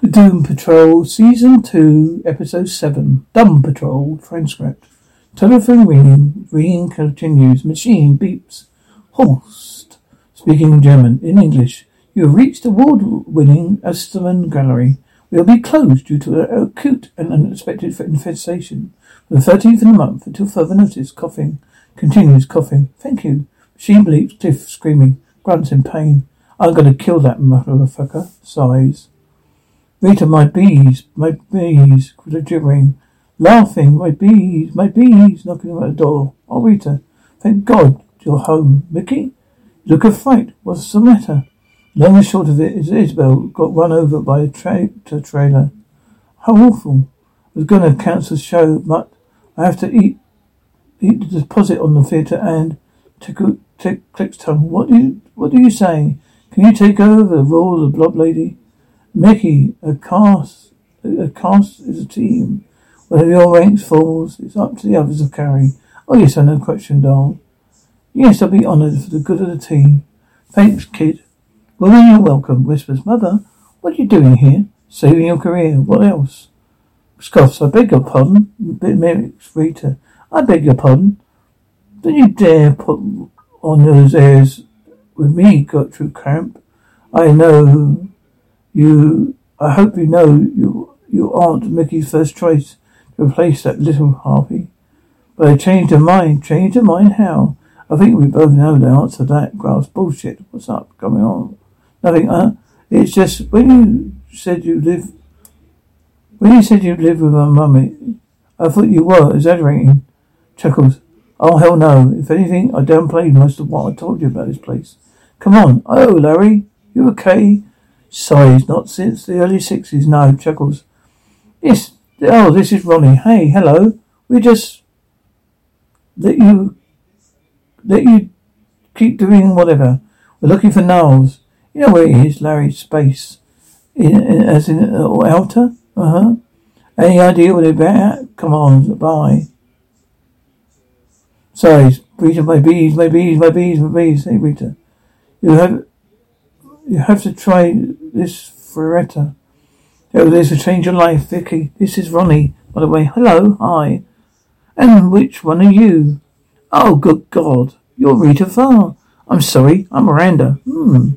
The Doom Patrol, Season 2, Episode 7. Dumb Patrol, transcript. Telephone ringing, ringing continues. Machine beeps. Host, speaking German, in English. You have reached award-winning Osterman Gallery. We will be closed due to an acute and unexpected infestation. From the 13th of the month until further notice, coughing. Continues coughing. Thank you. Machine bleeps, Cliff screaming. Grunts in pain. I'm gonna kill that motherfucker. Sighs. Rita, my bees, my bees, gibbering. Laughing, my bees, my bees, knocking at the door. Oh, Rita, thank God you're home. Mickey? Look a fright. What's the matter? Long and short of it is Isabel got run over by a tractor trailer. How awful. I was going to cancel the show, but I have to eat eat the deposit on the theatre and tickle tick clicks tongue. What do you what do you say? Can you take over the role of the blob lady? Mickey, a cast a cast is a team. Whether your ranks falls, it's up to the others to carry. Oh yes, I know question, doll. Yes, I'll be honoured for the good of the team. Thanks, kid. Well, then you're welcome, whispers Mother. What are you doing here? Saving your career. What else? Scoffs, I beg your pardon. Mimics Rita. I beg your pardon. Don't you dare put on those airs with me, Gertrude Cramp. I know you, I hope you know you, you aren't Mickey's first choice to replace that little harpy. But I changed her mind. Changed her mind how? I think we both know the answer to that. Grass bullshit. What's up? Going on? Nothing, huh? It's just when you said you live, when you said you live with my mummy, I thought you were exaggerating. Chuckles. Oh hell no. If anything, I downplayed most of what I told you about this place. Come on. Oh, Larry. You okay? Sighs. Not since the early sixties. No. Chuckles. Yes. Oh, this is Ronnie. Hey, hello. We just let you let you keep doing whatever. We're looking for Niles. You know where it is, Larry? Space. In, in, as in uh, outer? Uh huh. Any idea what they're at? Come on, bye. Sighs. Rita, my bees, my bees, my bees, my bees. Hey, Rita. You have, you have to try this frittata. Oh, this will change your life, Vicky. This is Ronnie, by the way. Hello, hi. And which one are you? Oh, good God. You're Rita Farr. I'm sorry, I'm Miranda. Hmm.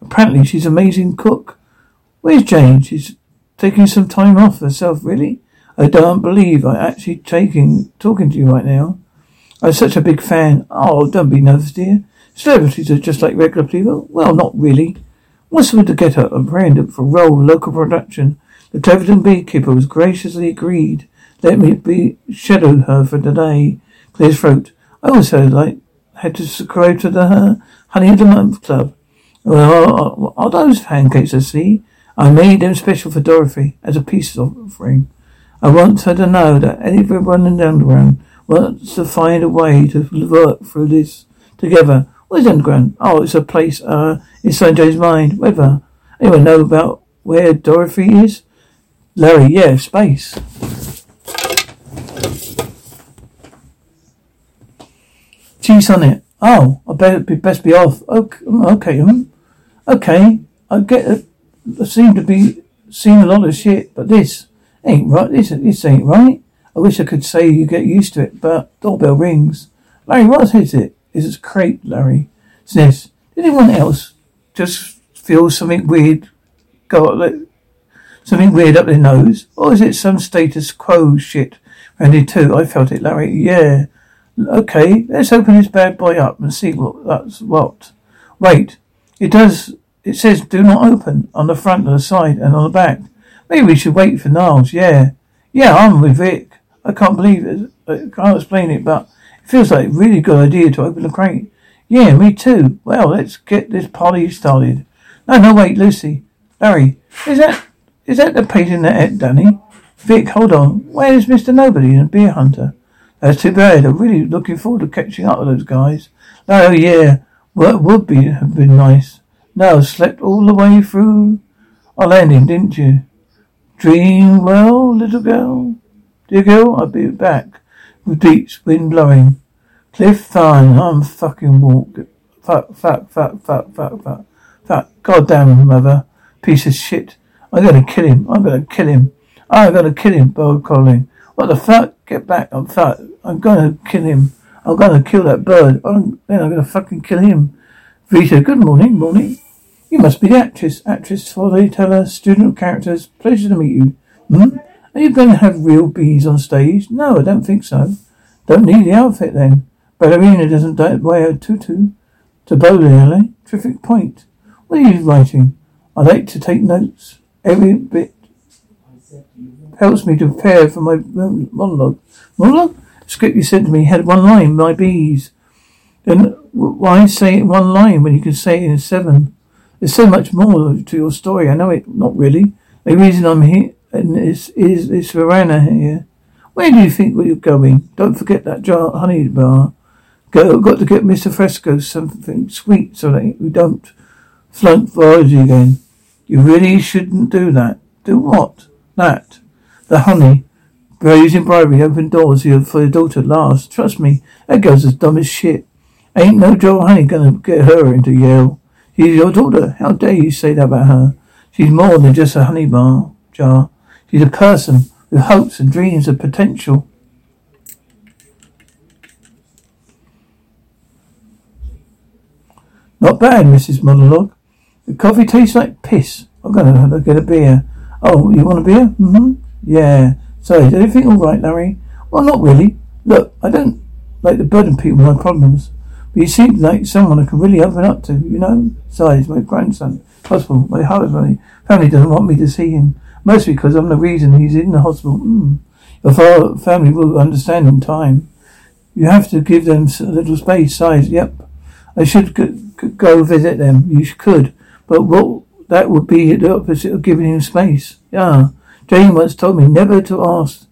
Apparently she's an amazing cook. Where's Jane? She's taking some time off herself, really? I don't believe I'm actually taking, talking to you right now. I'm such a big fan. Oh, don't be nervous, dear. Celebrities are just like regular people. Well, not really. What's with to get up a brand for role local production? The Cleverton beekeeper was graciously agreed. Let me be shadow her for the day. Clear throat. I also like had to subscribe to the uh, Honey of the Month Club. Well, uh, uh, are those pancakes I see? I made them special for Dorothy as a peace offering. I want her to know that everyone in the underground wants to find a way to work through this together. What is underground? Oh, it's a place uh, inside Joe's mind. Whether anyone know about where Dorothy is? Larry, yeah, space. Cheese on it. Oh, I better be best be off. Okay, okay, um, okay. I get it. I seem to be seeing a lot of shit, but this ain't right. This this ain't right. I wish I could say you get used to it, but doorbell rings. Larry, what is it? Is it crate, Larry? Sniffs. Did anyone else just feel something weird go up there? something weird up their nose? Or is it some status quo shit? Randy too. I felt it, Larry. Yeah. Okay, let's open this bad boy up and see what that's what. Wait, it does. It says do not open on the front, and the side, and on the back. Maybe we should wait for Niles. Yeah, yeah, I'm with Vic. I can't believe it. I can't explain it, but feels like a really good idea to open the crate. Yeah, me too. Well, let's get this party started. No, no, wait, Lucy, Larry, is that is that the painting that Danny? Vic, hold on. Where's Mister Nobody and Beard Hunter? That's too bad. I'm really looking forward to catching up with those guys. Oh yeah, well, would be have been nice. No, slept all the way through our landing, didn't you? Dream well, little girl. Dear girl, I'll be back with beats, wind blowing. Cliff fine, I'm fucking walk. Fuck, fuck, fuck, fuck, fuck, fuck, fuck. Goddamn mother, piece of shit. I'm gonna kill him. I'm gonna kill him. I'm gonna kill him, Bo Colin. What the fuck? Get back. I'm fuck. I'm gonna kill him. I'm gonna kill that bird. I'm, then I'm gonna fucking kill him. Vita, good morning, morning. You must be the actress. Actress, storyteller, student of characters. Pleasure to meet you. Hmm? Are you going to have real bees on stage? No, I don't think so. Don't need the outfit then. Ballerina doesn't wear a tutu. To bowling eh? Terrific point. What are you writing? I like to take notes. Every bit helps me to prepare for my monologue. Monologue? The script you sent to me had one line, my bees. Then why say it one line when you can say it in seven? There's so much more to your story. I know it. Not really. The reason I'm here is is is Verena here. Where do you think you're going? Don't forget that jar honey bar. Go, got to get Mr. Fresco something sweet so that we don't flunk biology again. You really shouldn't do that. Do what? That. The honey. Using bribery, open doors for your daughter at last. Trust me, that girl's as dumb as shit. Ain't no Joe Honey gonna get her into Yale. She's your daughter. How dare you say that about her? She's more than just a honey bar jar. She's a person with hopes and dreams of potential. Not bad, Mrs. Monologue. The coffee tastes like piss. I'm gonna get a beer. Oh, you want a beer? Mm-hmm. Yeah. Sorry, is everything all right, Larry? Well, not really. Look, I don't like to burden people with my problems. But you seem like someone I can really open up to, you know? Besides, my grandson, hospital, my husband, family doesn't want me to see him. Mostly because I'm the reason he's in the hospital. Mm. Your family will understand in time. You have to give them a little space, size. Yep. I should go visit them. You could. But what, that would be the opposite of giving him space. Yeah. Jane once told me never to ask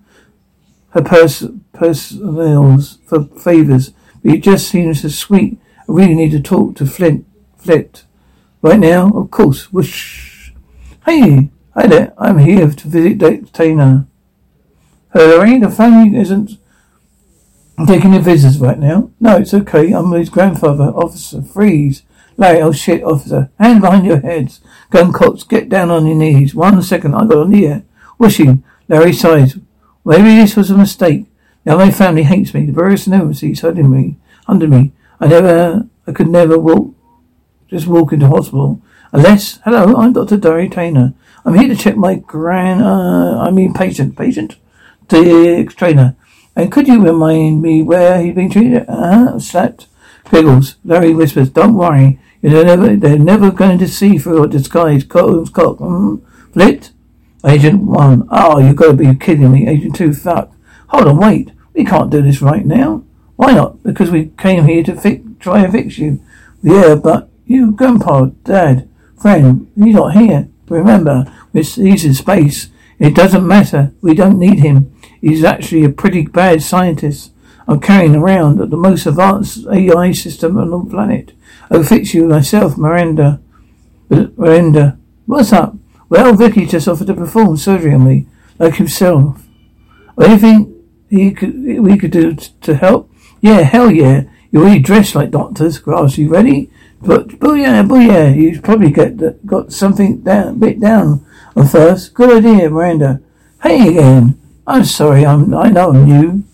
her pers- personnels for favours but he just seems so sweet. I really need to talk to Flit. Flit. Right now? Of course. Whoosh. Hey, hi there. I'm here to visit Dana. Hillary, the family isn't taking the visitors right now. No, it's okay. I'm his grandfather. Officer, freeze. Larry, oh shit, officer. Hand behind your heads. Gun cops, get down on your knees. One second, I got on the air. Whooshing. Larry sighs. Maybe this was a mistake. Now my family hates me. The various emergencies hurting me, under me. I never, I could never walk, just walk into hospital. Unless, hello, I'm Dr. Dari Trainor. I'm here to check my grand, uh, I mean patient, patient? The trainer. And could you remind me where he's been treated? Uh-huh. Giggles. Larry whispers, don't worry. You're never, they're never going to see through your disguise. Cock's cock. Mm. Flit? Agent 1. Oh, you've gotta be kidding me. Agent 2. Fuck. Hold on, wait. We can't do this right now. Why not? Because we came here to fi- try and fix you. Yeah, but you, grandpa, dad, friend, he's not here. But remember, he's in space. It doesn't matter. We don't need him. He's actually a pretty bad scientist. I'm carrying around the most advanced AI system on the planet. I'll fix you myself, Miranda. Uh, Miranda. What's up? Well, Vicky just offered to perform surgery on me, like himself. Anything he could, we could do to help? Yeah, hell yeah. You're already dressed like doctors. Grass, you ready? But oh booyah, booyah. Oh you probably get got something down, bit down on first. Good idea, Miranda. Hey again. I'm sorry. I'm. I know I'm new.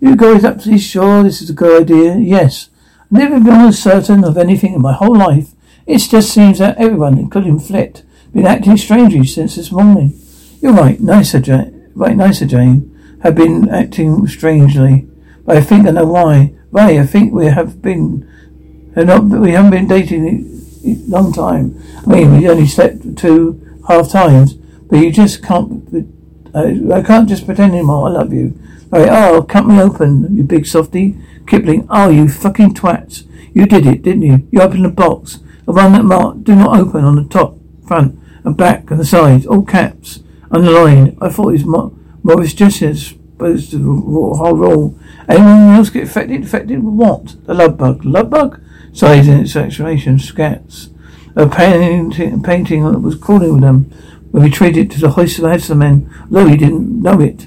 You guys absolutely sure this is a good idea? Yes. I've never been certain of anything in my whole life. It just seems that everyone, including Flit, been acting strangely since this morning. You're right. Nicer, Jane right nicer, Jane, have been acting strangely. But I think I know why. Ray, I think we have been, we haven't been dating a long time. I mean, we only slept two half times, but you just can't, uh, I can't just pretend anymore. I love you. Right, oh, cut me open, you big softy. Kipling, oh, you fucking twats. You did it, didn't you? You opened the box. The one that marked do not open on the top, front, and back, and the sides, all caps underlined. I thought it was Morris Jessens supposed to whole role. Anyone else get affected? Affected with what? The love bug. Love bug? Size in its explanation, scats. A painting, painting was crawling with them when we traded to the hoist of the men, though he didn't know it.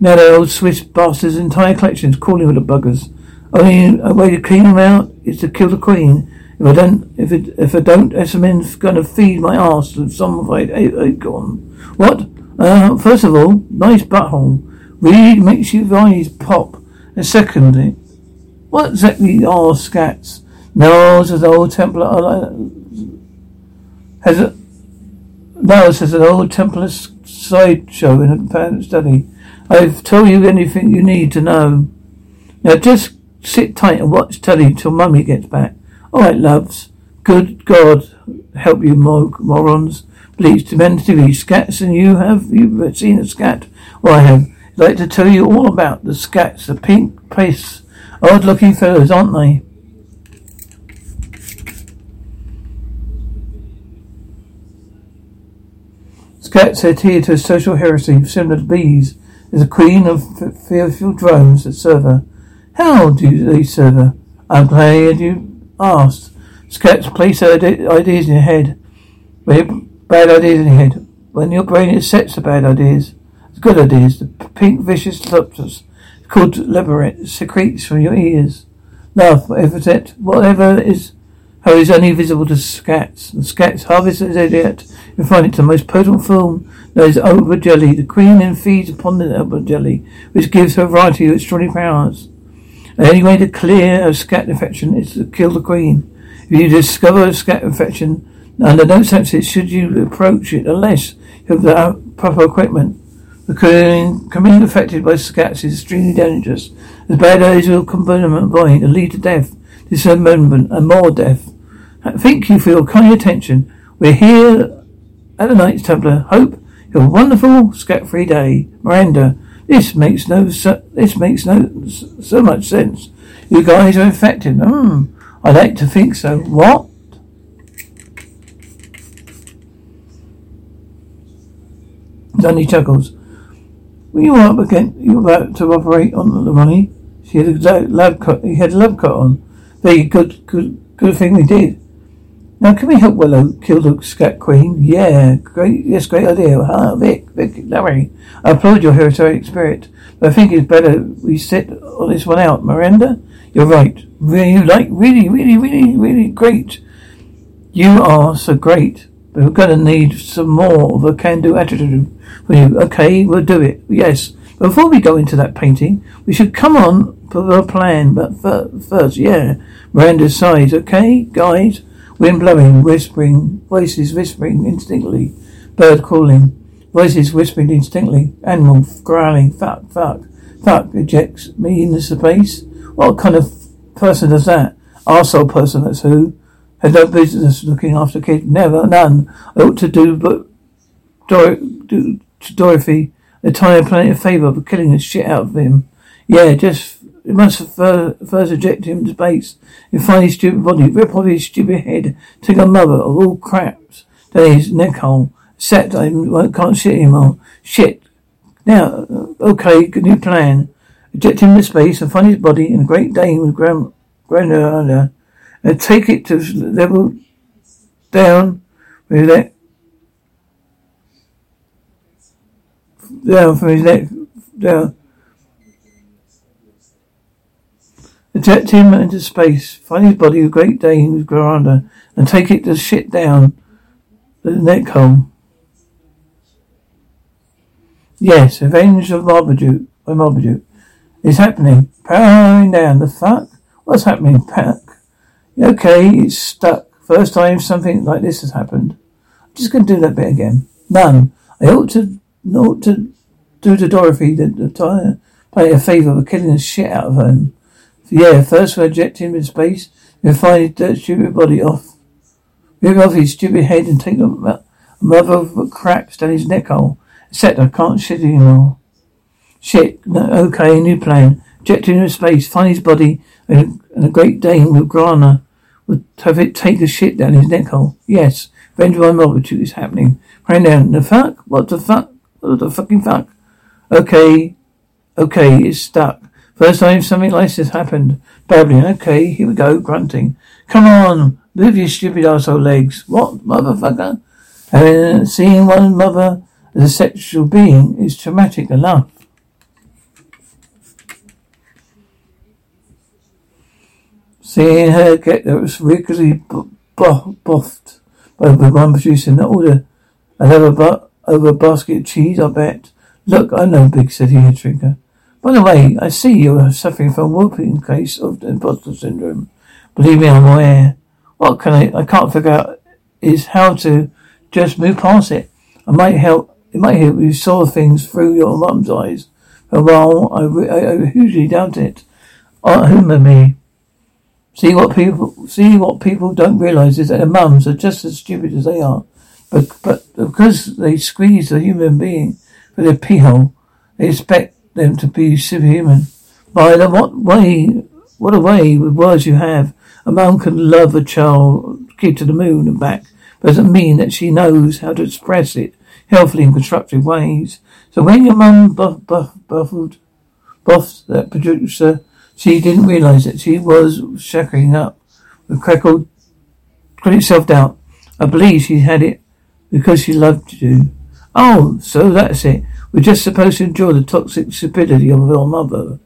Now the old Swiss bastard's entire collection is crawling with the buggers. Only a way to clean them out is to kill the queen. If I don't, if it, if I don't, SMN's gonna feed my arse with some. Hey, gone. What? Uh, first of all, nice butthole. Really makes your eyes pop. And secondly, what exactly are scats? No, says the old Templar. Uh, has a no, an old Templar sideshow in a parent study. I've told you anything you need to know. Now just sit tight and watch telly till mummy gets back. All right, loves. Good God, help you morons. Bleach dementively scats, and you have you seen a scat? Well, I have. I'd like to tell you all about the scats, the pink face, odd-looking fellows, aren't they? Scats adhere to a social heresy similar to bees. Is a queen of fearful drones that serve her. How do they serve her? I'm glad you asked. Scats place ideas in your head. Bad ideas in your head. When your brain accepts the bad ideas, the good ideas, the pink vicious substance called liberate secretes from your ears. Love, whatever is, is only visible to scats. The scats harvest his idiot. You find it the most potent form that is over jelly. The queen then feeds upon the over jelly, which gives her a variety of extraordinary powers. The only way to clear a scat infection is to kill the queen. If you discover a scat infection, under no senses should you approach it unless you have the uh, proper equipment. The queen coming affected by scats is extremely dangerous. As bad as will body and lead to death, dismemberment, and more death. I think you feel kind attention. We're here at the Knights Templar. Hope you have a wonderful scat-free day. Miranda, this makes no so, this makes no so much sense. You guys are infected. Hmm. I like to think so. What? Danny chuckles. Were you up again? You were about to operate on the money? She had a lab coat. He had a lab coat on. Very good, good, good thing we did. Now, can we help Willow kill the Scat Queen? Yeah, great, yes, great idea. Huh, Vic, Vic, Larry, I applaud your heroic spirit, but I think it's better we sit on this one out. Miranda, you're right. Really, like, really, really, really, really great. You are so great, we're going to need some more of a can-do attitude for you. Okay, we'll do it. Yes. Before we go into that painting, we should come on for a plan. But first, yeah, Miranda sighs. Okay, guys. Wind blowing, whispering, voices whispering instinctively, bird calling, voices whispering instinctively, animal growling, fuck, fuck, fuck, ejects me into space. What kind of person is that? Arsehole person, that's who. Had no business looking after kids. Never, none. I ought to do, but Dor- do to Dorothy the entire planet a favour for killing the shit out of him. Yeah, just it must first eject him to space and find his stupid body, rip off his stupid head, take a mother of all craps, then his neck hole, set, I can't shit anymore. Shit. Now, uh, okay, good new plan. Eject him to space and find his body in a Great Dane with grand, grandeur and take it to level down with that down from his neck down Eject him into space, find his body with Great Dane with Granda, and take it to shit down the neck hole. Yes, avenge of Marmaduke, by uh, Marmaduke. It's happening. Powering down. The fuck? What's happening, Pack? Okay, it's stuck. First time something like this has happened. I'm just going to do that bit again. None. I ought to, ought to do to Dorothy the, the, play a favour of killing the shit out of her. Yeah, first we eject him in space, we find his dirt stupid body off. Rip off his stupid head and take a mother of craps down his neck hole. Except I can't shit anymore. Shit, no, okay, new plan. Eject him in space, find his body, and, and a great Dane with Grana would have it take the shit down his neck hole. Yes, revenge by multitude is happening. Right now, The fuck? What the fuck? What the fucking fuck? Okay, okay, it's stuck. First time something like this happened. Babbling, okay, here we go, grunting. Come on, move your stupid asshole legs. What, motherfucker? And seeing one mother as a sexual being is traumatic enough. Seeing her get there was regularly buffed by the one producing order another but over a basket of cheese, I bet. Look, I know, Big City Head Drinker. By the way, I see you are suffering from a whooping case of imposter syndrome. Believe me, I'm aware. What can I, I can't figure out is how to just move past it. I might help, it might help you saw things through your mum's eyes. For a while, I, I, I hugely doubt it. Oh, humor me. See what people, see what people don't realize is that their mums are just as stupid as they are. But, but because they squeeze a human being for their pee hole, they expect them to be superhuman. By the what way, what a way with words you have. A mum can love a child, kid to the moon and back, but doesn't mean that she knows how to express it healthily in constructive ways. So when your mum buff, buff, buffled, buffed that producer, she didn't realize that she was shackling up with crackled, credit self-doubt. I believe she had it because she loved you. Oh, so that's it. We're just supposed to enjoy the toxic stupidity of our mother.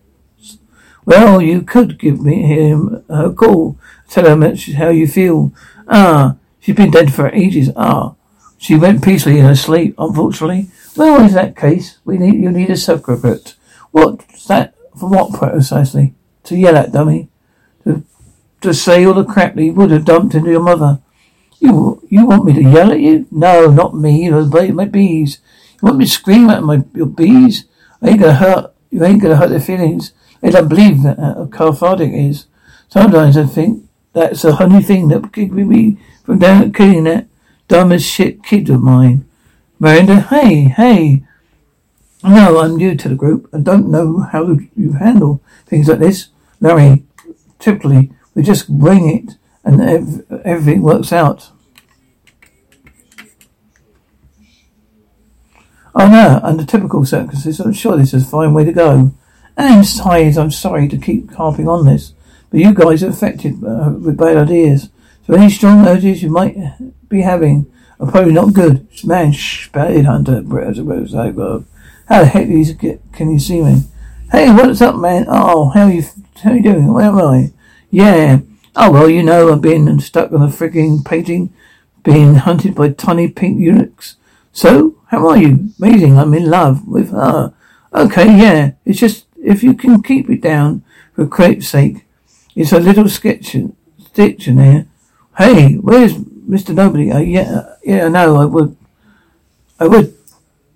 Well, you could give me him a call. Tell her how you feel. Ah, she's been dead for ages. Ah, she went peacefully in her sleep, unfortunately. Well, in that case, we need you need a subscript. What's that? For what precisely? To yell at, dummy. To, to say all the crap that you would have dumped into your mother. You you want me to yell at you? No, not me. My bees. You want me to scream at my your bees? I ain't gonna hurt. You ain't gonna hurt their feelings. They don't believe that uh, how cathartic is. Sometimes I think that's the only thing that keeps me from down killing that dumb as shit kid of mine. Miranda, hey, hey. No, I'm new to the group and don't know how you handle things like this. Larry, typically, we just wing it and ev- everything works out. Oh no, under typical circumstances, I'm sure this is a fine way to go. And besides, I'm sorry to keep harping on this, but you guys are affected uh, with bad ideas. So any strong urges you might be having are probably not good. Man, spade hunter, I suppose I how the heck can you see me? Hey, what's up, man? Oh, how are you, how you doing? Where am I? Yeah, Oh, well, you know, I've been stuck on a frigging painting, being hunted by tiny pink eunuchs. So, how are you? Amazing, I'm in love with her. Okay, yeah, it's just, if you can keep it down, for Crate's sake. It's a little sketch, stitch in there. Hey, where's Mr. Nobody? Uh, yeah, yeah, no, I would, I would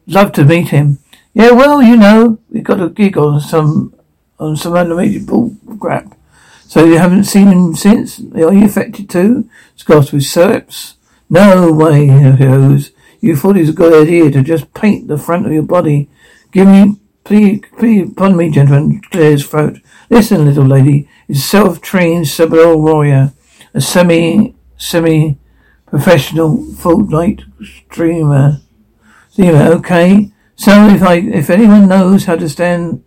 love to meet him. Yeah, well, you know, we got a gig on some, on some animated bull crap. So you haven't seen him since? Are you affected too? Scoffed with syrups? No way, Hose. You thought it was a good idea to just paint the front of your body. Give me, please, please, pardon me, gentlemen, clear throat. Listen, little lady, is self-trained Sabal warrior, a semi, semi-professional Fortnite streamer. Streamer, okay? So if I, if anyone knows how to stand,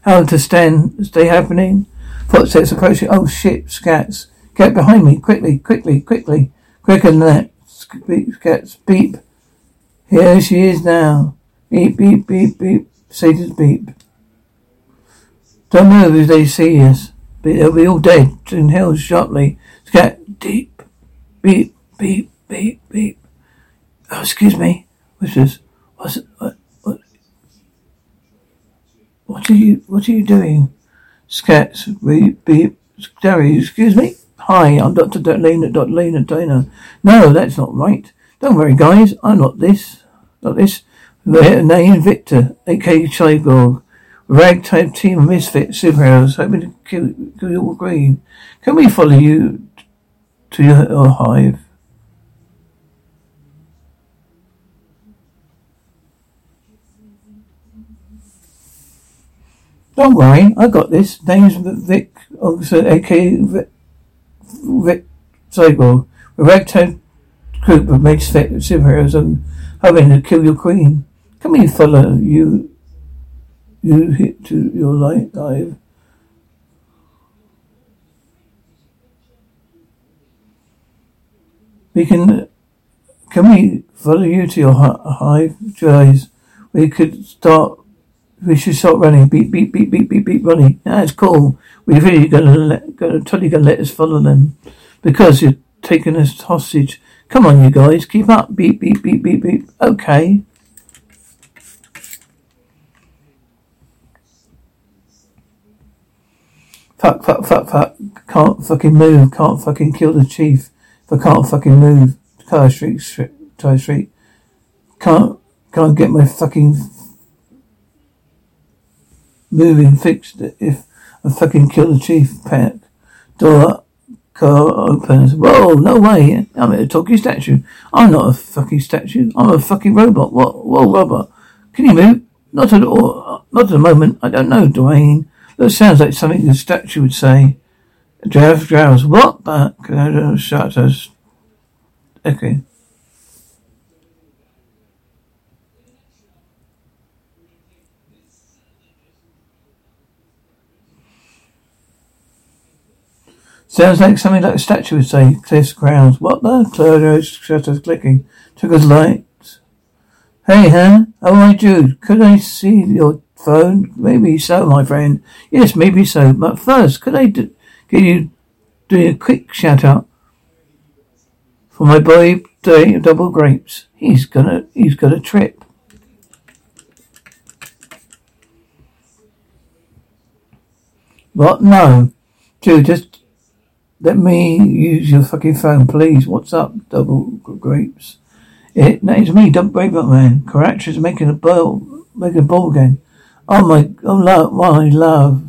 how to stand, stay happening, Footsteps approaching. Oh shit, scats. Get behind me, quickly, quickly, quickly. Quicker than that. Scats, beep. Here she is now. Beep, beep, beep, beep. Satan's beep. Don't move if they see us. They'll be all dead. Inhale sharply. Scat, deep. Beep, beep, beep, beep. Oh, excuse me. Whispers. What's, what, what, what are you, what are you doing? Scats, beep, beep. Gary, excuse me? Hi, I'm Dr. Lena, Dr. Lena Dana. No, that's not right. Don't worry, guys. I'm not this. Not this. The name Victor, aka Cyborg. Ragtag team of misfit superheroes hoping to kill, kill your green. Can we follow you to your hive? Don't worry, I got this. Name's Vic, also aka Vic, Vic Cyborg. A ragtag group of misfit superheroes and hoping to kill your queen. Can we follow you? You hit to your light dive. We can. Can we follow you to your hive, guys? We could start We should start running. Beep, beep, beep, beep, beep, beep, running. That's cool. We're really gonna let, gonna, totally gonna let us follow them. Because you're taking us hostage. Come on, you guys. Keep up. Beep, beep, beep, beep, beep. Okay. Fuck, fuck, fuck, fuck. Can't fucking move. Can't fucking kill the chief. I can't fucking move. Car Street, Tie Street. Can't, can't get my fucking moving fixed if I fucking kill the chief. Panic. Door car opens. Whoa, no way. I'm a talking statue. I'm not a fucking statue. I'm a fucking robot. What? Whoa, robot. Can you move? Not at all. Not at the moment. I don't know, Dwayne. That sounds like something the statue would say. Jeff growls, what the? Shutters. Okay. Sounds like something like a statue would say. Cliff's grounds. What the? Claudio shutters clicking. Trigger's lights. Hey, huh? Oh, my Jude. Could I see your phone? Maybe so, my friend. Yes, maybe so. But first, could I do, get you doing a quick shout out for my boy day double grapes? He's gonna he's got a trip. What? No. Dude, just let me use your fucking phone, please. What's up, double grapes? It, no, it's me, double grape up man. is making a ball, making a ball game. Oh my, oh love, my love.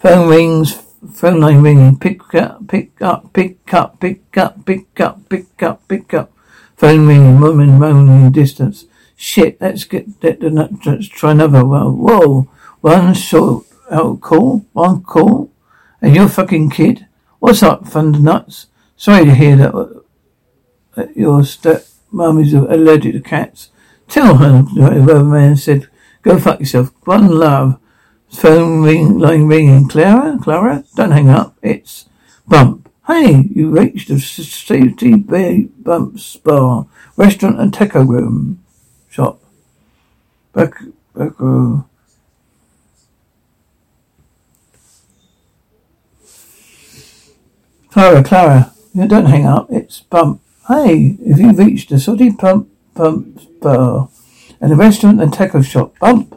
Phone rings, phone line ringing. Pick up, pick up, pick up, pick up, pick up, pick up, pick up. Phone ringing, woman moaning in distance. Shit, let's get, let, let's try another. Well, whoa, one short out call, one call, and you're fucking kid. What's up, thunder nuts? Sorry to hear that, uh, that your step mum is allergic to cats. Tell her, the man said, Go fuck yourself. One love. Phone ring, line ringing. Clara? Clara? Don't hang up. It's Bump. Hey, you reached the Safety Bay Bumps Bar, Restaurant and Taco Room. Shop. Back, back uh, Clara, Clara, don't hang up. It's Bump. Hey, if you reached the Sooty Pump Pump Bar, and the restaurant and taco shop. Bump.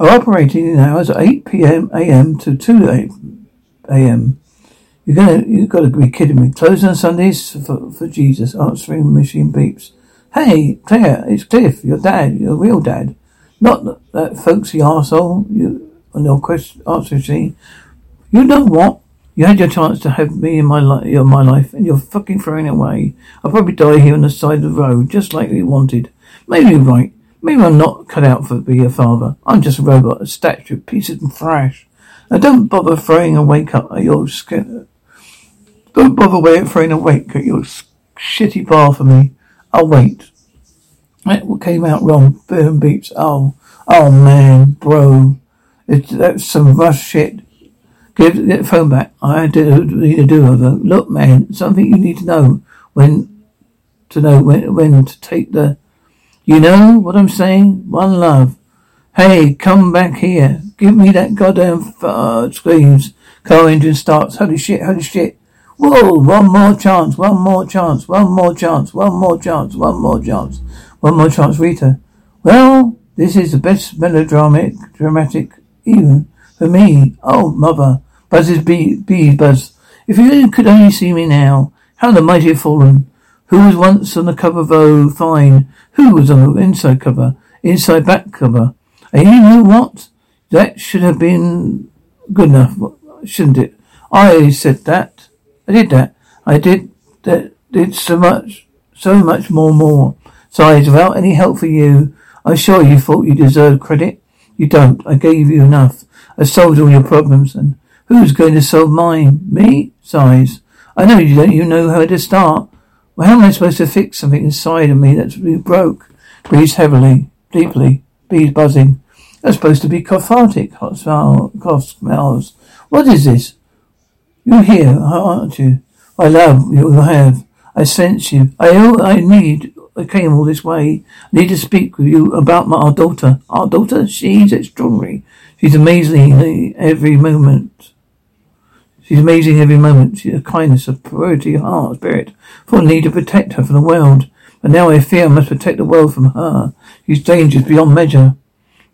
Are operating in hours 8 p.m. a.m. to 2 a.m. You're gonna, you've got to be kidding me. Closed on Sundays for, for Jesus. Answering machine beeps. Hey, Claire, it's Cliff, your dad, your real dad. Not that, folksy arsehole you, on your question, answer machine. You know what? You had your chance to have me in my life, in my life, and you're fucking throwing it away. I'll probably die here on the side of the road, just like you wanted. Maybe you're right. Maybe I'm not cut out for be a father. I'm just a robot, a statue, a piece of trash. Now don't bother throwing a wake up at your skin. Don't bother throwing a wake at your shitty bar for me. I'll wait. What came out wrong? Boom beeps. Oh, oh man, bro. It's, that's some rush shit. Give the phone back. I do need to do over. Look, man, something you need to know when to know when when to take the. You know what I'm saying? One love. Hey, come back here. Give me that goddamn uh, screams. Car engine starts. Holy shit! Holy shit! Whoa! One more chance. One more chance. One more chance. One more chance. One more chance. One more chance. Rita. Well, this is the best melodramatic, dramatic, even for me. Oh, mother. Buzzes bee, bee buzz. If you could only see me now, how the mighty have fallen. Who was once on the cover of Oh Fine? Who was on the inside cover? Inside back cover? And you know what? That should have been good enough, shouldn't it? I said that. I did that. I did that. Did so much, so much more, more. Besides, without any help for you, I'm sure you thought you deserved credit. You don't. I gave you enough. I solved all your problems, and Who's going to solve mine? Me? Sighs. I know you don't even know how to start. Well, how am I supposed to fix something inside of me that's broke? Breathes heavily, deeply. Bees buzzing. That's supposed to be cathartic. Hot smell, cough smells. What is this? You're here, aren't you? I love you have. I sense you. I I need. I came all this way. I need to speak with you about my our daughter. Our daughter. She's extraordinary. She's amazing every moment. She's amazing every moment. She's a kindness, a purity, heart, spirit. For need to protect her from the world. But now I fear I must protect the world from her. She's dangerous beyond measure.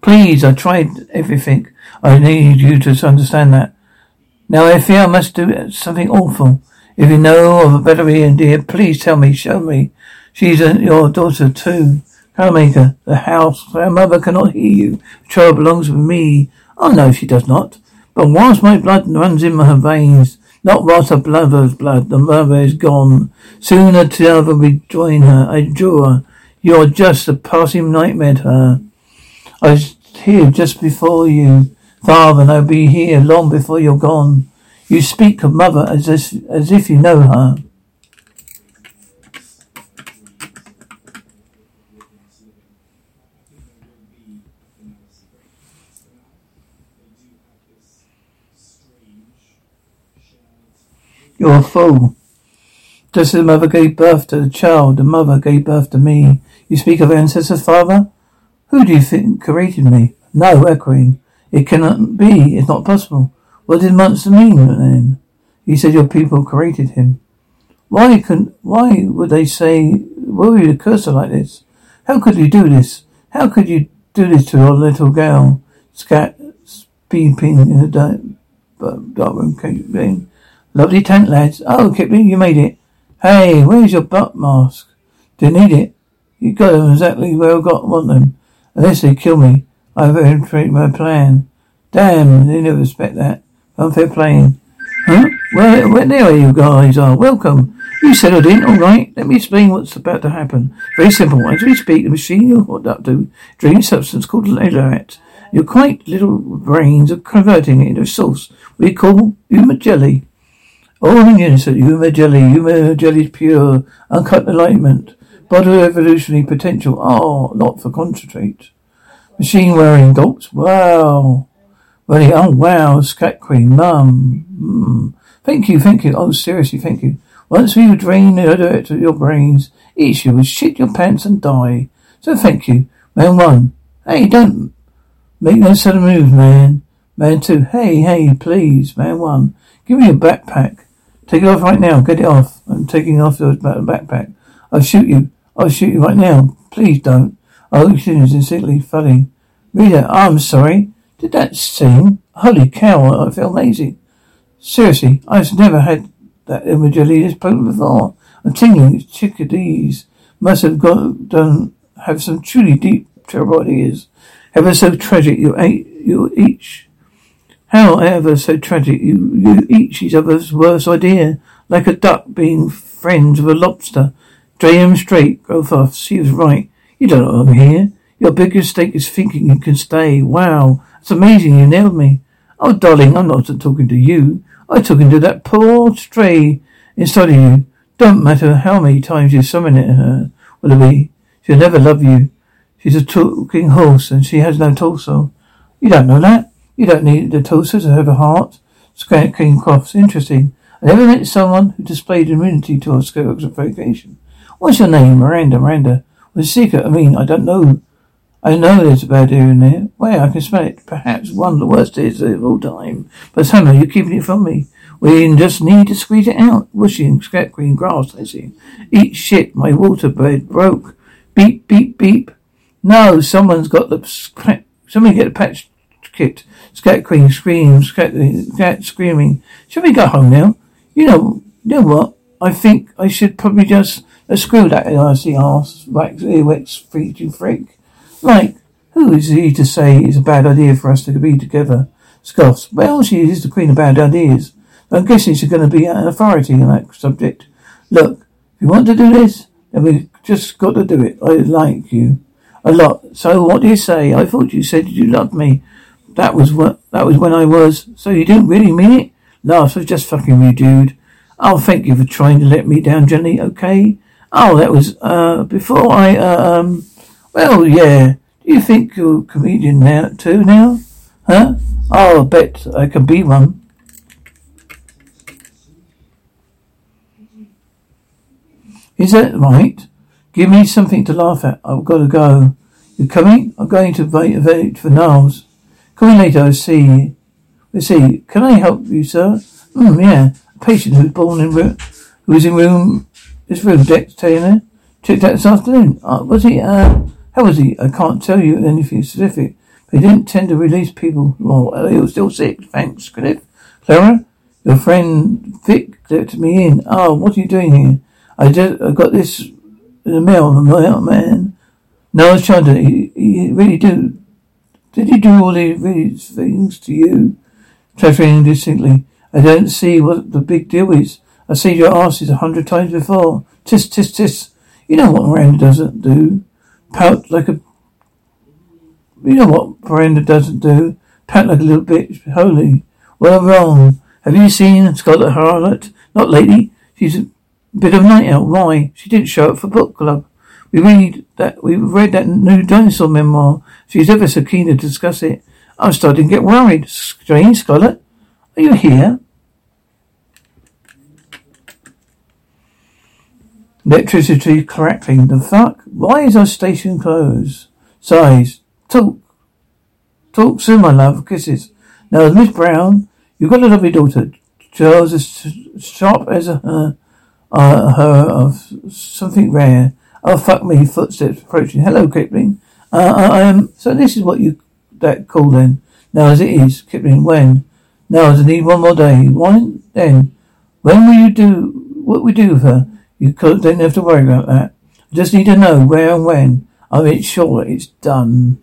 Please, I tried everything. I need you to understand that. Now I fear I must do something awful. If you know of a better idea, please tell me, show me. She's a, your daughter too. Carmaker, the house, her mother cannot hear you. The child belongs with me. Oh no, she does not. But whilst my blood runs in her veins, not whilst her brother's blood, the mother is gone. Soon other will join her. I jure, you are just a passing nightmare to her. I was here just before you, father, and I'll be here long before you're gone. You speak of mother as if, as if you know her. You're a fool. Just as the mother gave birth to the child, the mother gave birth to me. You speak of ancestors, father? Who do you think created me? No, echoing. It cannot be. It's not possible. What did monster mean then? He said your people created him. Why can why would they say would you curse her like this? How could you do this? How could you do this to your little girl? Scat beeping in the dark, dark room. Lovely tent, lads. Oh, Kipling, you made it. Hey, where's your butt mask? Didn't need it. You got them exactly where I got want them. Unless they kill me, I've infiltrated my plan. Damn, they never expect that. Unfair playing. Huh? Where, where there you guys are. Welcome. You settled in, all right. Let me explain what's about to happen. Very simple. As we speak, the machine you're hooked up to dream substance called laserate. Your quite little brains are converting it into a sauce we call Uma jelly. All in unison, Uma jelly. Uma jelly's pure, uncut enlightenment. Bottle evolutionary potential. Oh, not for concentrate. Machine wearing gulps. Wow. Really, oh wow, scat queen, mum. Mm. Thank you, thank you. Oh, seriously, thank you. Once we drain the dirt of your brains, each you will shit your pants and die. So thank you. Man one. Hey, don't make no sudden moves, man. Man two. Hey, hey, please. Man one. Give me your backpack. Take it off right now. Get it off. I'm taking off your backpack. I'll shoot you. I'll shoot you right now. Please don't. Oh, is instantly funny. Reader, I'm sorry. Did that sing? Holy cow, I feel amazing. Seriously, I've never had that imagery this potent before. I'm tingling. Chickadees must have got done have some truly deep, terrible ideas. Ever so tragic, you ate you each However, so tragic, you, you each each other's worst idea, like a duck being friends with a lobster. Him straight, go off. She was right. You don't know I'm here. Your biggest mistake is thinking you can stay. Wow, it's amazing you nailed me. Oh, darling, I'm not talking to you. I'm talking to that poor stray inside of you. Don't matter how many times you summon it her, Willoughby. She'll never love you. She's a talking horse and she has no torso. You don't know that? You don't need the torso to have a heart. King coughs. Interesting. I never met someone who displayed immunity to a sclerotification. What's your name? Miranda. Miranda. Was secret? I mean, I don't know. I know there's a bad air in there. Wait, I can smell it. Perhaps one of the worst days of all time. But somehow you're keeping it from me. We just need to squeeze it out. Whooshing, scrap green grass, I see. Eat shit, my water bed broke. Beep, beep, beep. No, someone's got the, scrap somebody get a patch Scat Queen screams, Scat, Scat screaming. Shall we go home now? You know, you know what? I think I should probably just uh, screw that nasty ass wax earwax freaky freak. Like, who is he to say it's a bad idea for us to be together? Scoffs. Well, she is the queen of bad ideas. I'm guessing she's going to be an authority on that subject. Look, if you want to do this, then we've just got to do it. I like you a lot. So what do you say? I thought you said you loved me. That was what. That was when I was. So you didn't really mean it? No, so just fucking you, dude. Oh, thank you for trying to let me down gently. Okay. Oh, that was uh before I uh, um. Well, yeah. Do you think you're a comedian now too? Now, huh? Oh, I bet I can be one. Is that right? Give me something to laugh at. I've got to go. You coming? I'm going to wait, wait for Niles. Coming later, I see. Let's see. Can I help you, sir? Hmm, yeah. A patient who's born in room, who was in room, this room, Dex Taylor. Checked out this afternoon. Uh, was he, uh, how was he? I can't tell you anything specific. They didn't tend to release people. Well, he was still sick. Thanks, Cliff. Clara, your friend Vic let me in. Oh, what are you doing here? I just I got this in the mail, man. No, I was trying to. He, he really do. Did he do all these things to you? Treasuring distinctly. I don't see what the big deal is. I've seen your asses a hundred times before. Tis, tis, tis. You know what Miranda doesn't do? Pout like a. You know what Miranda doesn't do? Pout like a little bitch. Holy. Well, wrong. Have you seen Scarlet Harlot? Not lately. She's a bit of a night out. Why? She didn't show up for book club. We read that we read that new dinosaur memoir. She's ever so keen to discuss it. I'm starting to get worried. Strange, Scarlet. Are you here? Electricity crackling. The fuck? Why is our station closed? Sighs. Talk. Talk soon, my love. Kisses. Now, Miss Brown, you've got a lovely daughter. Charles is sharp as a, uh, uh, her of something rare. Oh, fuck me, footsteps approaching. Hello, Kipling. Uh, I am, so this is what you, that call then. Now as it is, Kipling, when? Now as I need one more day. When? Then. When will you do, what we do with her? You don't have to worry about that. I just need to know where and when. I make sure it's done.